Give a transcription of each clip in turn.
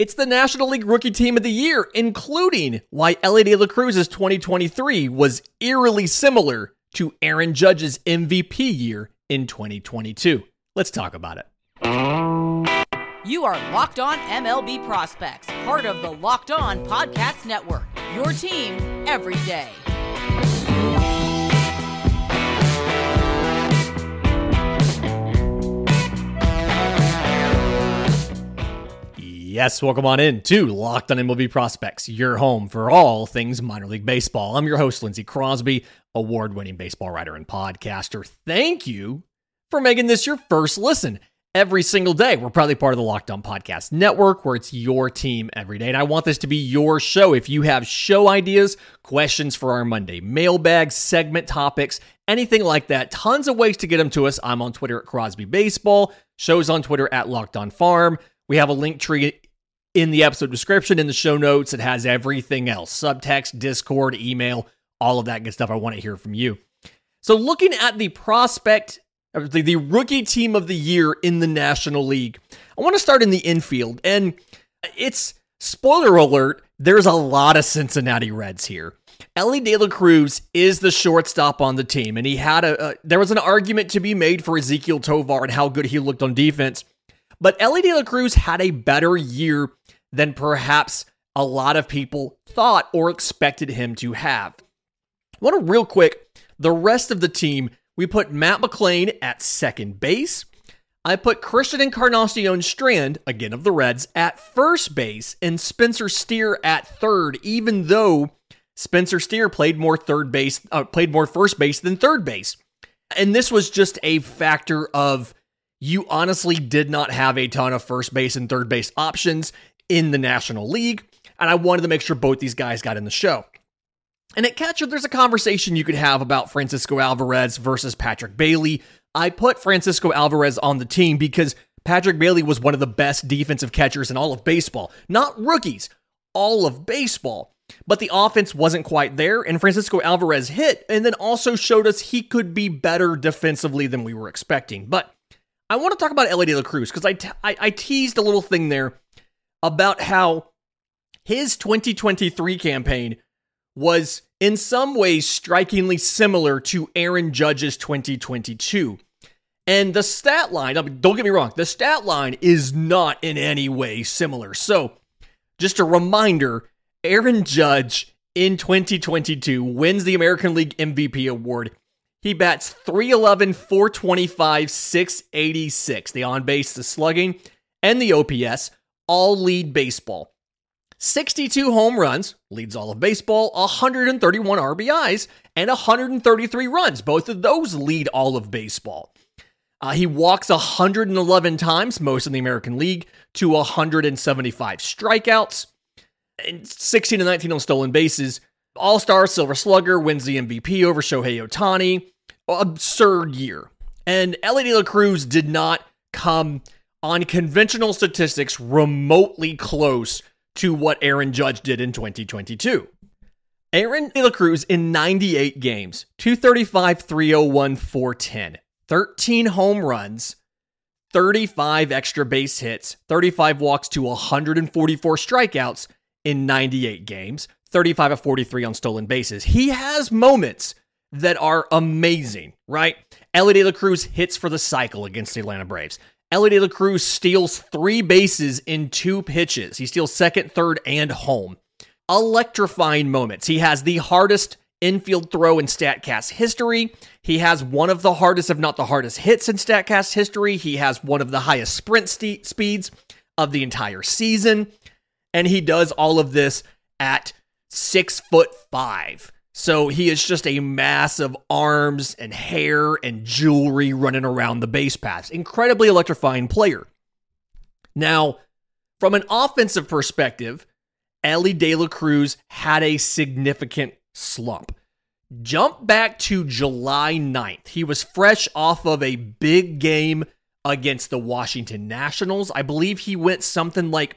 It's the National League Rookie Team of the Year, including why Elly De La Cruz's 2023 was eerily similar to Aaron Judge's MVP year in 2022. Let's talk about it. You are Locked On MLB Prospects, part of the Locked On Podcast Network. Your team every day. Yes, welcome on in to Locked on MLB Prospects, your home for all things minor league baseball. I'm your host, Lindsay Crosby, award winning baseball writer and podcaster. Thank you for making this your first listen every single day. We're probably part of the Locked On Podcast Network, where it's your team every day. And I want this to be your show. If you have show ideas, questions for our Monday mailbag, segment topics, anything like that, tons of ways to get them to us. I'm on Twitter at Crosby Baseball, shows on Twitter at Locked On Farm. We have a link tree in the episode description, in the show notes. It has everything else subtext, Discord, email, all of that good stuff. I want to hear from you. So, looking at the prospect, uh, the, the rookie team of the year in the National League, I want to start in the infield. And it's spoiler alert, there's a lot of Cincinnati Reds here. Elly De La Cruz is the shortstop on the team, and he had a, a there was an argument to be made for Ezequiel Tovar and how good he looked on defense. But Elly De La Cruz had a better year than perhaps a lot of people thought or expected him to have. I want to real quick, the rest of the team, we put Matt McLain at second base. I put Christian Encarnacion Strand, again of the Reds, at first base and Spencer Steer at third, even though Spencer Steer played more third base, uh, played more first base than third base. And this was just a factor of you honestly did not have a ton of first base and third base options in the National League. And I wanted to make sure both these guys got in the show. And at catcher, there's a conversation you could have about Francisco Alvarez versus Patrick Bailey. I put Francisco Alvarez on the team because Patrick Bailey was one of the best defensive catchers in all of baseball. Not rookies, all of baseball. But the offense wasn't quite there, and Francisco Alvarez hit and then also showed us he could be better defensively than we were expecting. But I want to talk about Elly De La Cruz because I, I teased a little thing there about how his 2023 campaign was in some ways strikingly similar to Aaron Judge's 2022. And the stat line, I mean, don't get me wrong, the stat line is not in any way similar. So, just a reminder Aaron Judge in 2022 wins the American League MVP award he bats 311, 425, 686. The on base, the slugging, and the OPS all lead baseball. 62 home runs, leads all of baseball, 131 RBIs, and 133 runs. Both of those lead all of baseball. Uh, he walks 111 times, most in the American League, to 175 strikeouts, and 16 to 19 on stolen bases. All Star Silver Slugger wins the MVP over Shohei Ohtani. Absurd year. And Elly De La Cruz did not come on conventional statistics remotely close to what Aaron Judge did in 2022. Aaron De La Cruz in 98 games, 235, 301, 410, 13 home runs, 35 extra base hits, 35 walks to 144 strikeouts in 98 games, 35 of 43 on stolen bases. He has moments that are amazing, right? Elly De La Cruz hits for the cycle against the Atlanta Braves. Elly De La Cruz steals three bases in two pitches. He steals second, third, and home. Electrifying moments. He has the hardest infield throw in StatCast history. He has one of the hardest, if not the hardest, hits in StatCast history. He has one of the highest sprint st- speeds of the entire season. And he does all of this at six foot five. So he is just a mass of arms and hair and jewelry running around the base paths. Incredibly electrifying player. Now, from an offensive perspective, Elly De La Cruz had a significant slump. Jump back to July 9th. He was fresh off of a big game against the Washington Nationals. I believe he went something like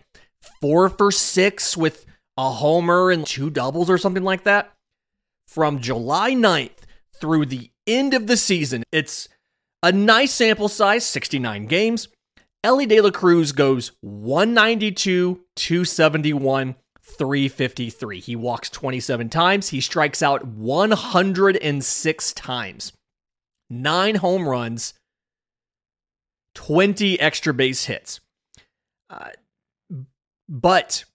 four for six with a homer and two doubles or something like that. From July 9th through the end of the season, it's a nice sample size, 69 games. Elly De La Cruz goes 192, 271, 353. He walks 27 times. He strikes out 106 times. Nine home runs, 20 extra base hits. Uh, but,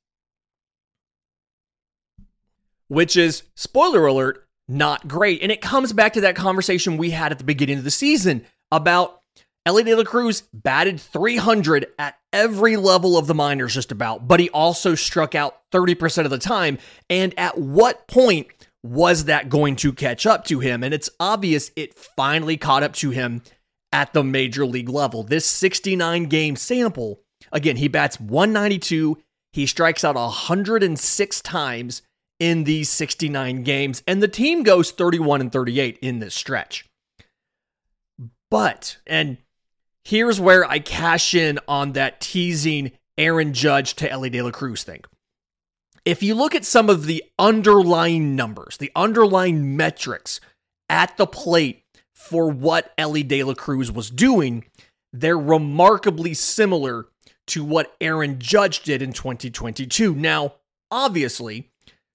which is, spoiler alert, not great. And it comes back to that conversation we had at the beginning of the season about Elly De La Cruz batted 300 at every level of the minors, just about, but he also struck out 30% of the time. And at what point was that going to catch up to him? And it's obvious it finally caught up to him at the major league level. This 69 game sample, again, he bats 192, he strikes out 106 times in these 69 games, and the team goes 31 and 38 in this stretch. But, and here's where I cash in on that teasing Aaron Judge to Elly De La Cruz thing. If you look at some of the underlying numbers, the underlying metrics at the plate for what Elly De La Cruz was doing, they're remarkably similar to what Aaron Judge did in 2022. Now, obviously,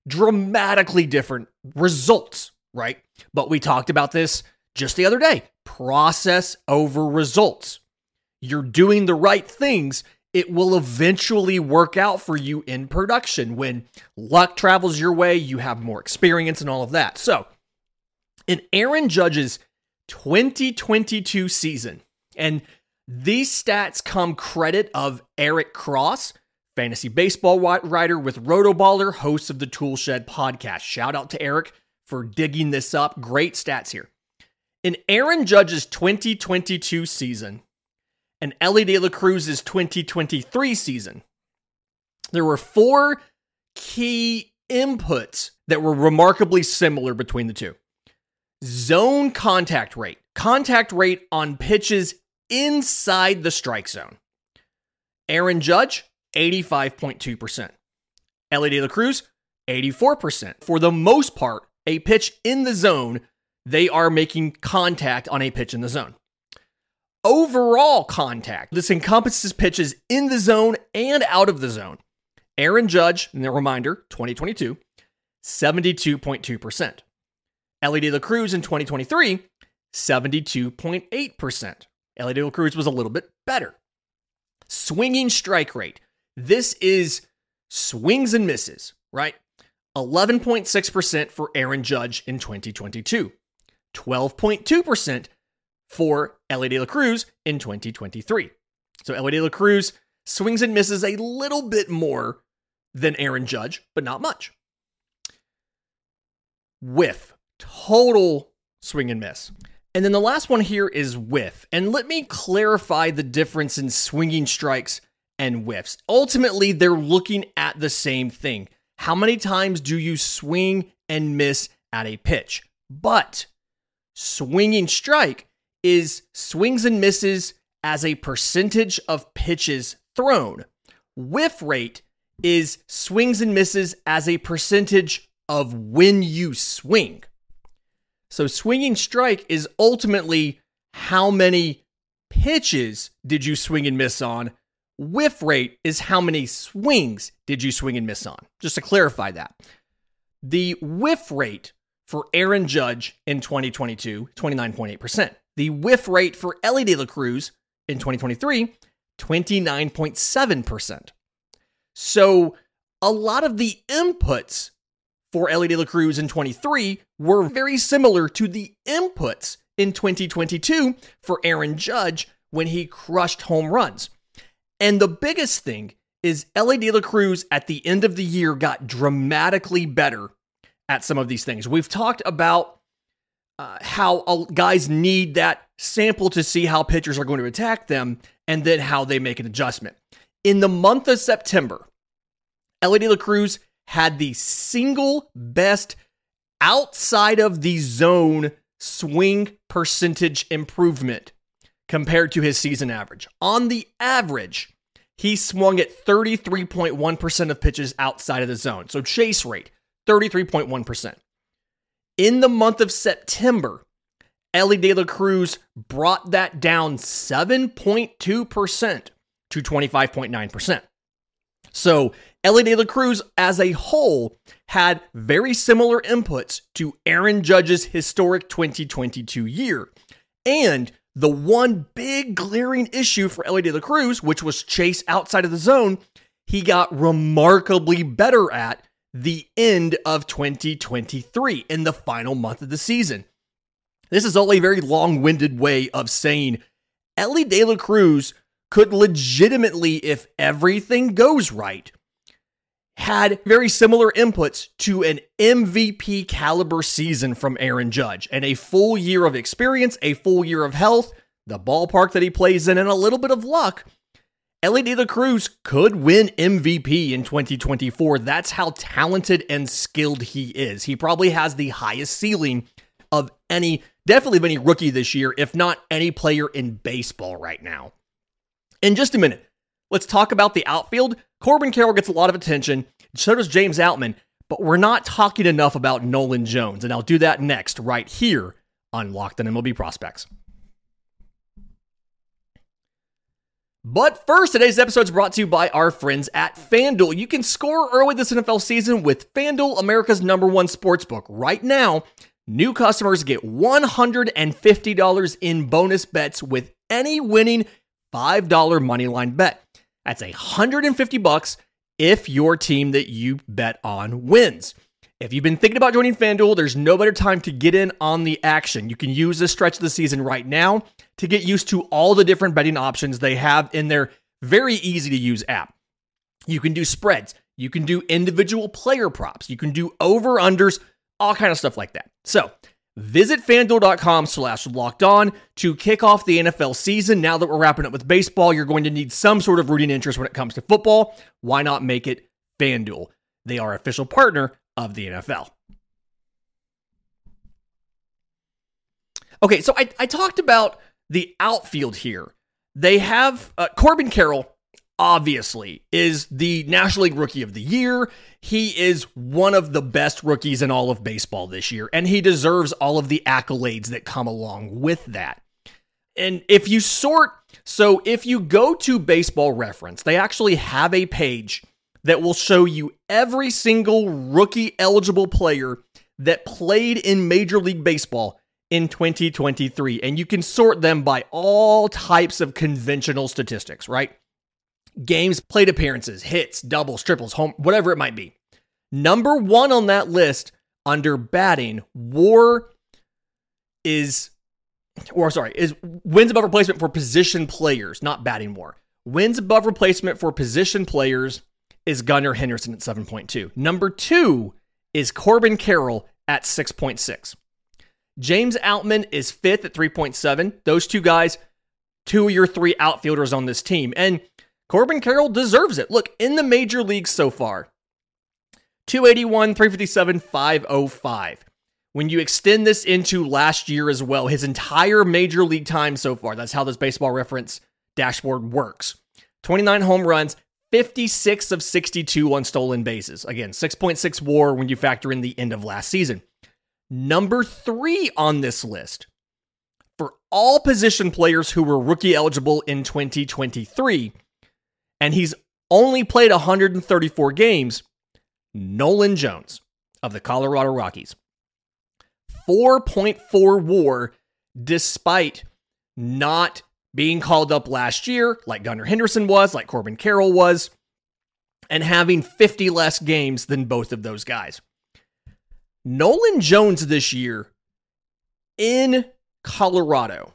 dramatically different results, right? But we talked about this just the other day process over results. You're doing the right things, it will eventually work out for you in production. When luck travels your way, you have more experience and all of that. So, in Aaron Judge's 2022 season, and these stats come credit of Eric Cross, fantasy baseball writer with Rotoballer, host of the Toolshed podcast. Shout out to Eric for digging this up. Great stats here. In Aaron Judge's 2022 season and Elly De La Cruz's 2023 season, there were four key inputs that were remarkably similar between the two. Zone contact rate, contact rate on pitches inside the strike zone. Aaron Judge, 85.2%. Elly De La Cruz, 84%. For the most part, a pitch in the zone they are making contact on a pitch in the zone. Overall contact, this encompasses pitches in the zone and out of the zone. Aaron Judge, and a reminder, 2022, 72.2%. Elly De La Cruz in 2023, 72.8%. Elly De La Cruz was a little bit better. Swinging strike rate. This is swings and misses, right? 11.6% for Aaron Judge in 2022. 12.2% for Elly De La Cruz in 2023. So Elly De La Cruz swings and misses a little bit more than Aaron Judge, but not much. Whiff, total swing and miss. And then the last one here is whiff. And let me clarify the difference in swinging strikes and whiffs. Ultimately, they're looking at the same thing. How many times do you swing and miss at a pitch? But swinging strike is swings and misses as a percentage of pitches thrown. Whiff rate is swings and misses as a percentage of when you swing. So swinging strike is ultimately how many pitches did you swing and miss on? Whiff rate is how many swings did you swing and miss on? Just to clarify that. The whiff rate for Aaron Judge in 2022, 29.8%. The whiff rate for Elly De La Cruz in 2023, 29.7%. So a lot of the inputs for Elly De La Cruz in 23 were very similar to the inputs in 2022 for Aaron Judge when he crushed home runs. And the biggest thing is Elly De La Cruz at the end of the year got dramatically better at some of these things. We've talked about uh, how guys need that sample to see how pitchers are going to attack them and then how they make an adjustment. In the month of September, Elly De La Cruz had the single best outside of the zone swing percentage improvement compared to his season average. On the average, he swung at 33.1% of pitches outside of the zone. So chase rate, 33.1%. In the month of September, Elly De La Cruz brought that down 7.2%. to 25.9%. So Elly De La Cruz as a whole had very similar inputs to Aaron Judge's historic 2022 year. And the one big glaring issue for Elly De La Cruz, which was chase outside of the zone, he got remarkably better at the end of 2023 in the final month of the season. This is all a very long winded way of saying Elly De La Cruz could legitimately, if everything goes right, had very similar inputs to an MVP caliber season from Aaron Judge and a full year of experience, a full year of health, the ballpark that he plays in, and a little bit of luck. Elly De La Cruz could win MVP in 2024. That's how talented and skilled he is. He probably has the highest ceiling of any, definitely of any rookie this year, if not any player in baseball right now. In just a minute, let's talk about the outfield. Corbin Carroll gets a lot of attention, so does James Outman, but we're not talking enough about Nolan Jones, and I'll do that next, right here on Locked on MLB Prospects. But first, today's episode is brought to you by our friends at FanDuel. You can score early this NFL season with FanDuel, America's number one sportsbook. Right now, new customers get $150 in bonus bets with any winning $5 moneyline bet. That's 150 bucks if your team that you bet on wins. If you've been thinking about joining FanDuel, there's no better time to get in on the action. You can use this stretch of the season right now to get used to all the different betting options they have in their very easy to use app. You can do spreads, you can do individual player props, you can do over unders, all kind of stuff like that. So, Visit fanduel.com slash locked on to kick off the NFL season. Now that we're wrapping up with baseball, you're going to need some sort of rooting interest when it comes to football. Why not make it FanDuel? They are official partner of the NFL. Okay, so I, I talked about the outfield here. They have uh, Corbin Carroll, obviously, is the National League Rookie of the Year. He is one of the best rookies in all of baseball this year, and he deserves all of the accolades that come along with that. And if you sort, so if you go to Baseball Reference, they actually have a page that will show you every single rookie eligible player that played in Major League Baseball in 2023. And you can sort them by all types of conventional statistics, right? Games, plate appearances, hits, doubles, triples, home, whatever it might be. Number one on that list under batting, war is, or sorry, is wins above replacement for position players, not batting war. Wins above replacement for position players is Gunnar Henderson at 7.2. Number two is Corbin Carroll at 6.6. James Outman is fifth at 3.7. Those two guys, two of your three outfielders on this team. And Corbin Carroll deserves it. Look, in the major leagues so far, 281, 357, 505. When you extend this into last year as well, his entire major league time so far, that's how this baseball reference dashboard works 29 home runs, 56 of 62 on stolen bases. Again, 6.6 war when you factor in the end of last season. Number three on this list for all position players who were rookie eligible in 2023, and he's only played 134 games, Nolan Jones of the Colorado Rockies. 4.4 war despite not being called up last year, like Gunnar Henderson was, like Corbin Carroll was, and having 50 less games than both of those guys. Nolan Jones this year in Colorado,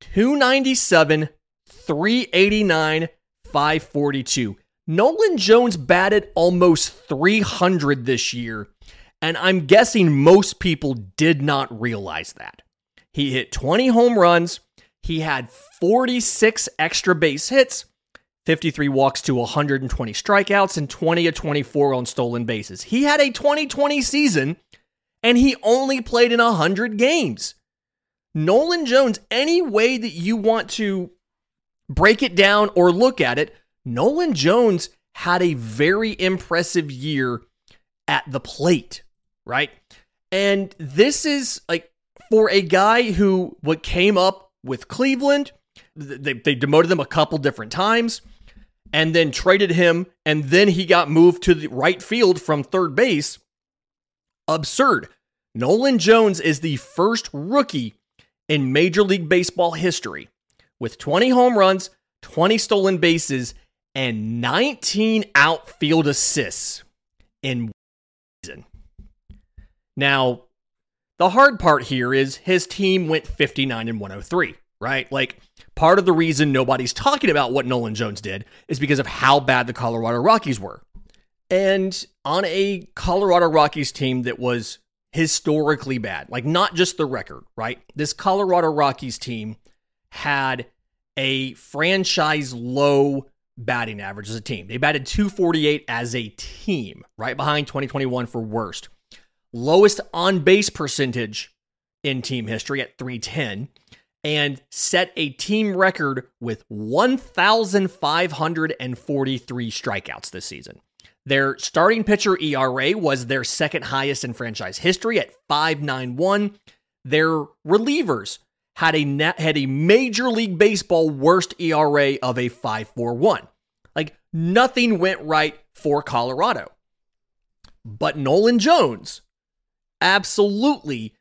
297, 389, 542. Nolan Jones batted almost 300 this year, and I'm guessing most people did not realize that. He hit 20 home runs, he had 46 extra base hits, 53 walks to 120 strikeouts, and 20 of 24 on stolen bases. He had a 2020 season and he only played in 100 games. Nolan Jones, any way that you want to break it down or look at it, Nolan Jones had a very impressive year at the plate, right? And this is like for a guy who what came up with Cleveland, they, they demoted him a couple different times and then traded him. And then he got moved to the right field from third base. Absurd. Nolan Jones is the first rookie in Major League Baseball history with 20 home runs, 20 stolen bases, and 19 outfield assists in season. Now, the hard part here is his team went 59 and 103, right? Like part of the reason nobody's talking about what Nolan Jones did is because of how bad the Colorado Rockies were. And on a Colorado Rockies team that was historically bad, like not just the record, right? This Colorado Rockies team had a franchise low batting average as a team. They batted 248 as a team, right behind 2021 for worst. Lowest on base percentage in team history at 310 and set a team record with 1,543 strikeouts this season. Their starting pitcher ERA was their second highest in franchise history at 591. Their relievers had a net, had a major league baseball worst ERA of a 541. Like nothing went right for Colorado. But Nolan Jones absolutely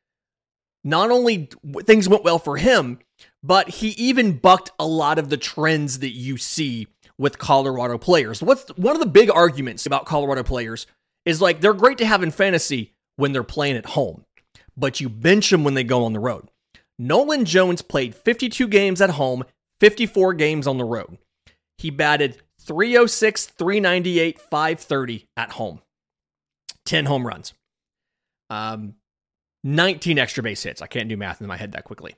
not only things went well for him, but he even bucked a lot of the trends that you see with Colorado players. What's one of the big arguments about Colorado players is like they're great to have in fantasy when they're playing at home, but you bench them when they go on the road. Nolan Jones played 52 games at home, 54 games on the road. He batted 306, 398, 530 at home. 10 home runs. Um, 19 extra base hits. I can't do math in my head that quickly.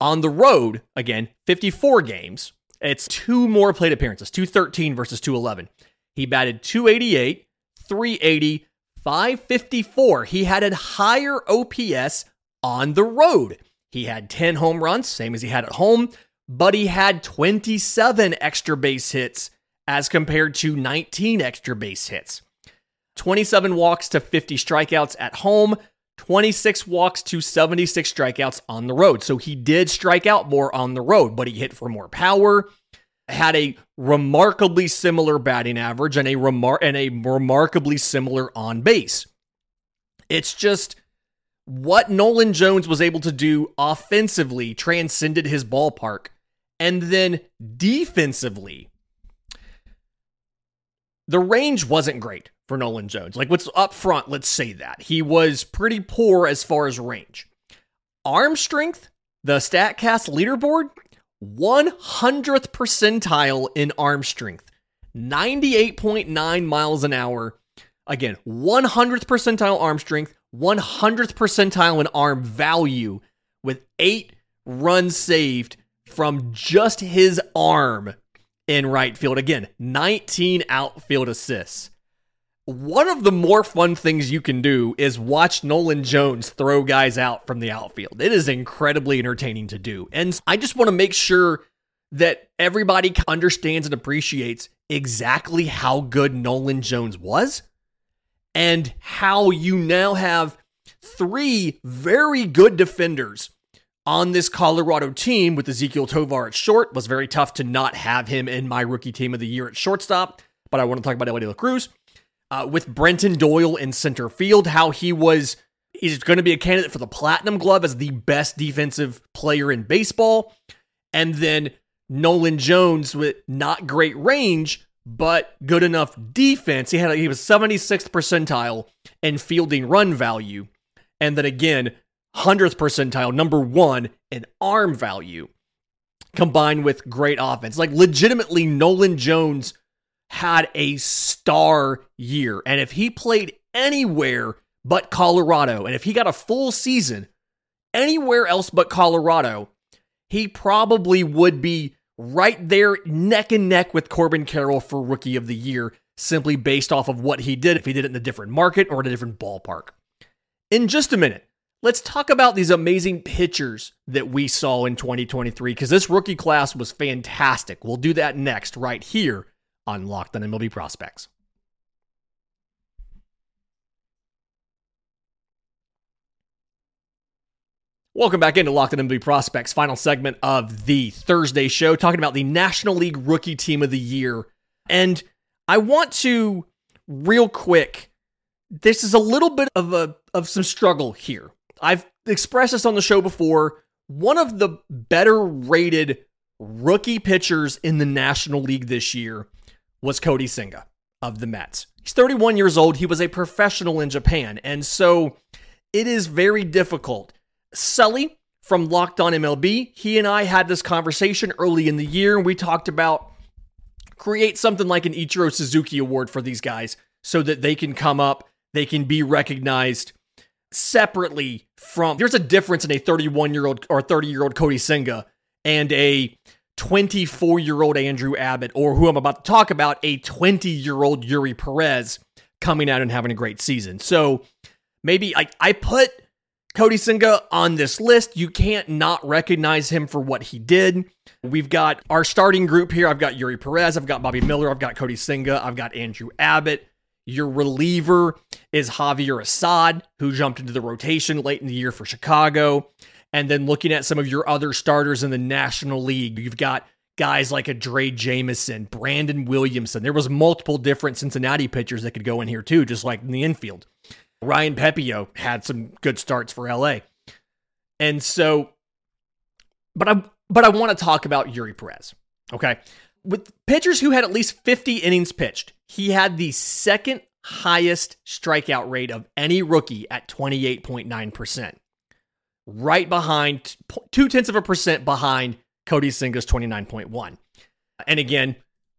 On the road, again, 54 games. It's two more plate appearances, 213 versus 211. He batted 288, 380, 554. He had a higher OPS on the road. He had 10 home runs, same as he had at home, but he had 27 extra base hits as compared to 19 extra base hits. 27 walks to 50 strikeouts at home, 26 walks to 76 strikeouts on the road. So he did strike out more on the road, but he hit for more power, had a remarkably similar batting average and a remar- and a remarkably similar on base. It's just what Nolan Jones was able to do offensively transcended his ballpark. And then defensively, the range wasn't great for Nolan Jones. Like what's up front, let's say that. He was pretty poor as far as range. Arm strength, the StatCast leaderboard, 100th percentile in arm strength. 98.9 miles an hour. Again, 100th percentile arm strength, 100th percentile in arm value with 8 runs saved from just his arm in right field. Again, 19 outfield assists. One of the more fun things you can do is watch Nolan Jones throw guys out from the outfield. It is incredibly entertaining to do. And I just want to make sure that everybody understands and appreciates exactly how good Nolan Jones was and how you now have three very good defenders on this Colorado team with Ezequiel Tovar at short. It was very tough to not have him in my rookie team of the year at shortstop, but I want to talk about Elly De La Cruz uh, with Brenton Doyle in center field, how he was is going to be a candidate for the platinum glove as the best defensive player in baseball. And then Nolan Jones with not great range, but good enough defense. He had he was 76th percentile in fielding run value. And then again, 100th percentile, number one in arm value, combined with great offense. Like legitimately, Nolan Jones had a star year. And if he played anywhere but Colorado, and if he got a full season anywhere else but Colorado, he probably would be right there neck and neck with Corbin Carroll for Rookie of the Year, simply based off of what he did, if he did it in a different market or in a different ballpark. In just a minute, let's talk about these amazing pitchers that we saw in 2023 because this rookie class was fantastic. We'll do that next, right here on Locked on MLB Prospects. Welcome back into Locked On MLB Prospects, final segment of the Thursday show, talking about the National League Rookie Team of the Year. And I want to, real quick, this is a little bit of a of some struggle here. I've expressed this on the show before. One of the better rated rookie pitchers in the National League this year was Kodai Senga of the Mets. He's 31 years old. He was a professional in Japan. And so it is very difficult Sully from Locked On MLB, he and I had this conversation early in the year, and we talked about create something like an Ichiro Suzuki Award for these guys so that they can come up, they can be recognized separately from. There's a difference in a 31 year old or 30 year old Kodai Senga and a 24 year old Andrew Abbott, or who I'm about to talk about, a 20 year old Eury Perez coming out and having a great season. So maybe I, I put Kodai Senga on this list. You can't not recognize him for what he did. We've got our starting group here. I've got Eury Perez, I've got Bobby Miller, I've got Kodai Senga, I've got Andrew Abbott. Your reliever is Javier Assad, who jumped into the rotation late in the year for Chicago. And then looking at some of your other starters in the National League, you've got guys like a Jameson, Brandon Williamson. There was multiple different Cincinnati pitchers that could go in here too, just like in the infield. Ryan Pepiot had some good starts for LA. And so but I but I want to talk about Eury Perez. Okay. With pitchers who had at least 50 innings pitched, he had the second highest strikeout rate of any rookie at 28.9%. Right behind, two tenths of a percent behind Kodai Senga's 29.1. And again,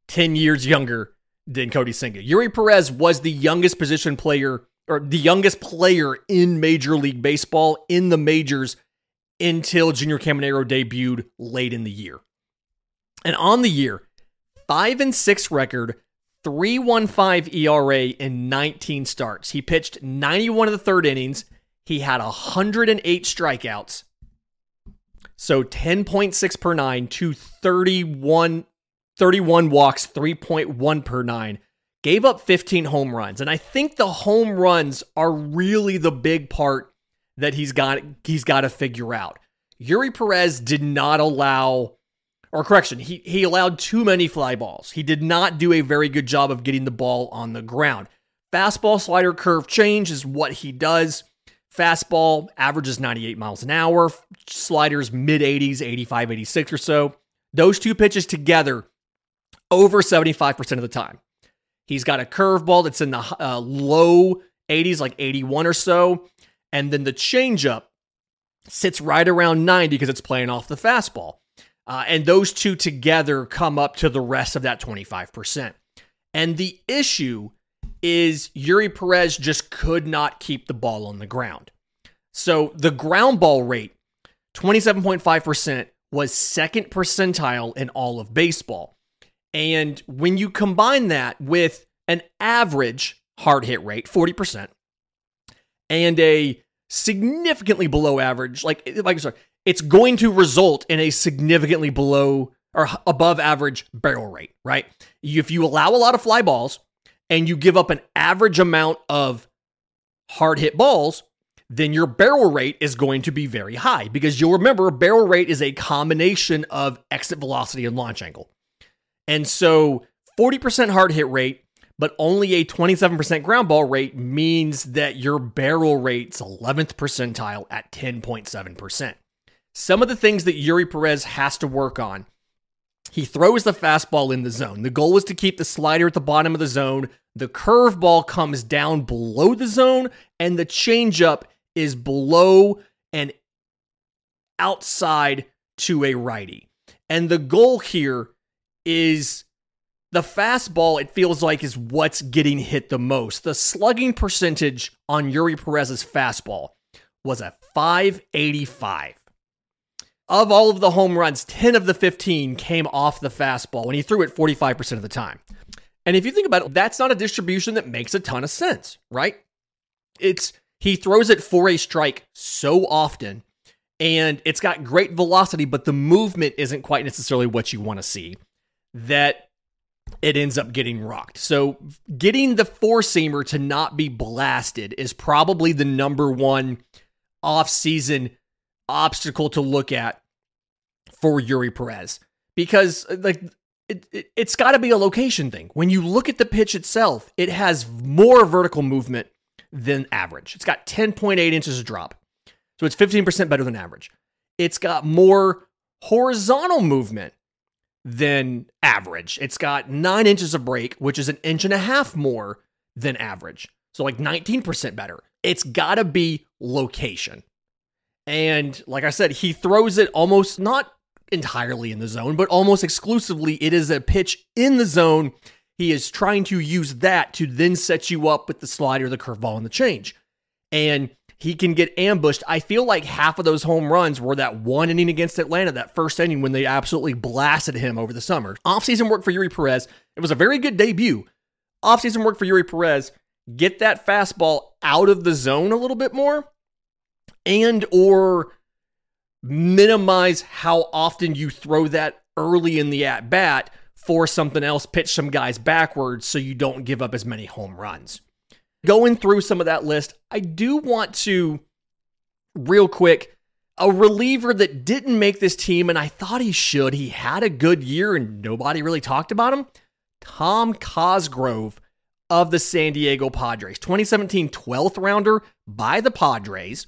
10 years younger than Kodai Senga. Eury Perez was the youngest position player or the youngest player in Major League Baseball in the majors until Junior Caminero debuted late in the year. And on the year, 5 and 6 record, 315 ERA in 19 starts. He pitched 91 of the third innings. He had 108 strikeouts. So 10.6 per 9 to 31 31 walks, 3.1 per 9 gave up 15 home runs. And I think the home runs are really the big part that he's got he's got to figure out. Eury Perez did not allow or correction, he he allowed too many fly balls. He did not do a very good job of getting the ball on the ground. Fastball slider curve change is what he does. Fastball averages 98 miles an hour, sliders mid 80s, 85, 86 or so. Those two pitches together over 75% of the time. He's got a curveball that's in the uh, low 80s, like 81 or so. And then the changeup sits right around 90 because it's playing off the fastball. Uh, and those two together come up to the rest of that 25%. And the issue is Eury Perez just could not keep the ball on the ground. So the ground ball rate, 27.5%, was second percentile in all of baseball. And when you combine that with an average hard hit rate, 40%, and a significantly below average, like, like sorry, it's going to result in a significantly below or above average barrel rate, right? If you allow a lot of fly balls and you give up an average amount of hard hit balls, then your barrel rate is going to be very high because you'll remember barrel rate is a combination of exit velocity and launch angle. And so 40% hard hit rate, but only a 27% ground ball rate means that your barrel rate's 11th percentile at 10.7%. Some of the things that Eury Perez has to work on. He throws the fastball in the zone. The goal is to keep the slider at the bottom of the zone. The curveball comes down below the zone, and the changeup is below and outside to a righty. And the goal here is the fastball, it feels like, is what's getting hit the most. The slugging percentage on Eury Perez's fastball was a 585. Of all of the home runs, 10 of the 15 came off the fastball, and he threw it 45% of the time. And if you think about it, that's not a distribution that makes a ton of sense, right? It's he throws it for a strike so often, and it's got great velocity, but the movement isn't quite necessarily what you want to see that it ends up getting rocked. So, getting the four seamer to not be blasted is probably the number one off-season obstacle to look at for Eury Perez because uh, like it, it, has got to be a location thing. When you look at the pitch itself, it has more vertical movement than average. It's got 10.8 inches of drop. So it's 15% better than average. It's got more horizontal movement than average. It's got nine inches of break, which is an inch and a half more than average. So like 19% better. It's got to be location. And like I said, he throws it almost not entirely in the zone, but almost exclusively it is a pitch in the zone. He is trying to use that to then set you up with the slider, the curveball, and the change. And he can get ambushed. I feel like half of those home runs were that one inning against Atlanta, that first inning when they absolutely blasted him over the summer. Offseason work for Eury Perez. It was a very good debut. Offseason work for Eury Perez. Get that fastball out of the zone a little bit more and or minimize how often you throw that early in the at bat for something else, pitch some guys backwards so you don't give up as many home runs. Going through some of that list, I do want to, real quick, a reliever that didn't make this team, and I thought he should. He had a good year and nobody really talked about him. Tom Cosgrove of the San Diego Padres, 2017 12th rounder by the Padres.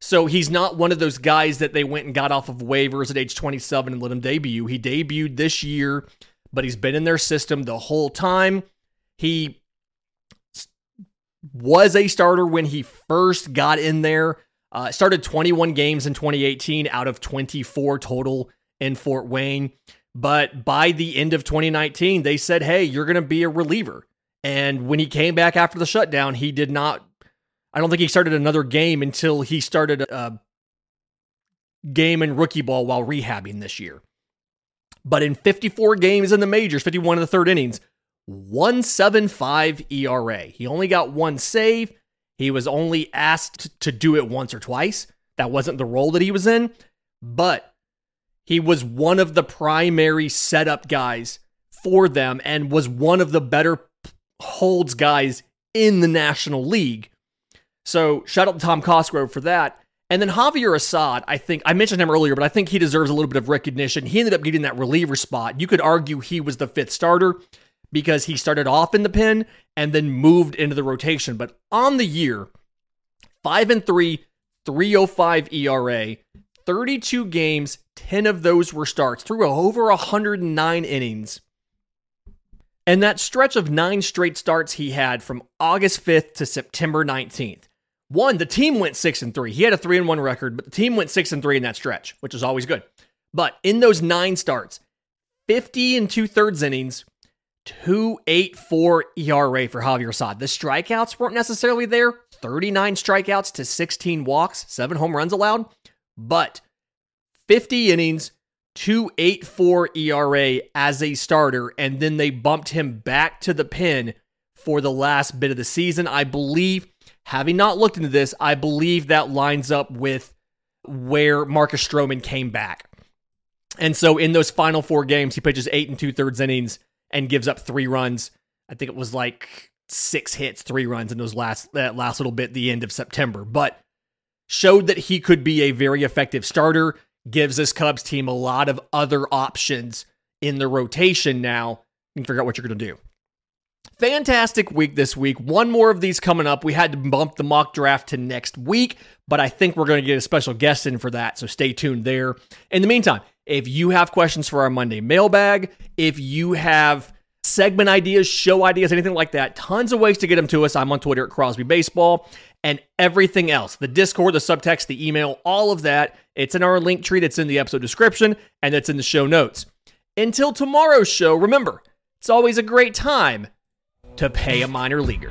So he's not one of those guys that they went and got off of waivers at age 27 and let him debut. He debuted this year, but he's been in their system the whole time. He was a starter when he first got in there. Uh, started 21 games in 2018 out of 24 total in Fort Wayne. But by the end of 2019, they said, hey, you're going to be a reliever. And when he came back after the shutdown, he did not, I don't think he started another game until he started a game in rookie ball while rehabbing this year. But in 54 games in the majors, 51 in the third innings, 175 ERA. He only got one save. He was only asked to do it once or twice. That wasn't the role that he was in, but he was one of the primary setup guys for them and was one of the better holds guys in the National League. So shout out to Tom Cosgrove for that. And then Javier Assad, I think I mentioned him earlier, but I think he deserves a little bit of recognition. He ended up getting that reliever spot. You could argue he was the fifth starter because he started off in the pen and then moved into the rotation. But on the year, 5 and 3, 305 ERA, 32 games, 10 of those were starts, through over 109 innings. And that stretch of nine straight starts he had from August 5th to September 19th. One, the team went 6 and 3. He had a 3 and 1 record, but the team went 6 and 3 in that stretch, which is always good. But in those nine starts, 50 and two thirds innings, 284 ERA for Javier Assad. The strikeouts weren't necessarily there 39 strikeouts to 16 walks, seven home runs allowed, but 50 innings, 284 ERA as a starter, and then they bumped him back to the pen for the last bit of the season. I believe, having not looked into this, I believe that lines up with where Marcus Stroman came back. And so in those final four games, he pitches eight and two thirds innings and gives up three runs. I think it was like six hits, three runs in those last that last little bit, the end of September. But showed that he could be a very effective starter. Gives this Cubs team a lot of other options in the rotation now. You can figure out what you're going to do. Fantastic week this week. One more of these coming up. We had to bump the mock draft to next week, but I think we're going to get a special guest in for that. So stay tuned there. In the meantime, if you have questions for our Monday mailbag, if you have segment ideas, show ideas, anything like that, tons of ways to get them to us. I'm on Twitter at Crosby Baseball and everything else the Discord, the subtext, the email, all of that. It's in our link tree that's in the episode description and that's in the show notes. Until tomorrow's show, remember, it's always a great time to pay a minor leaguer.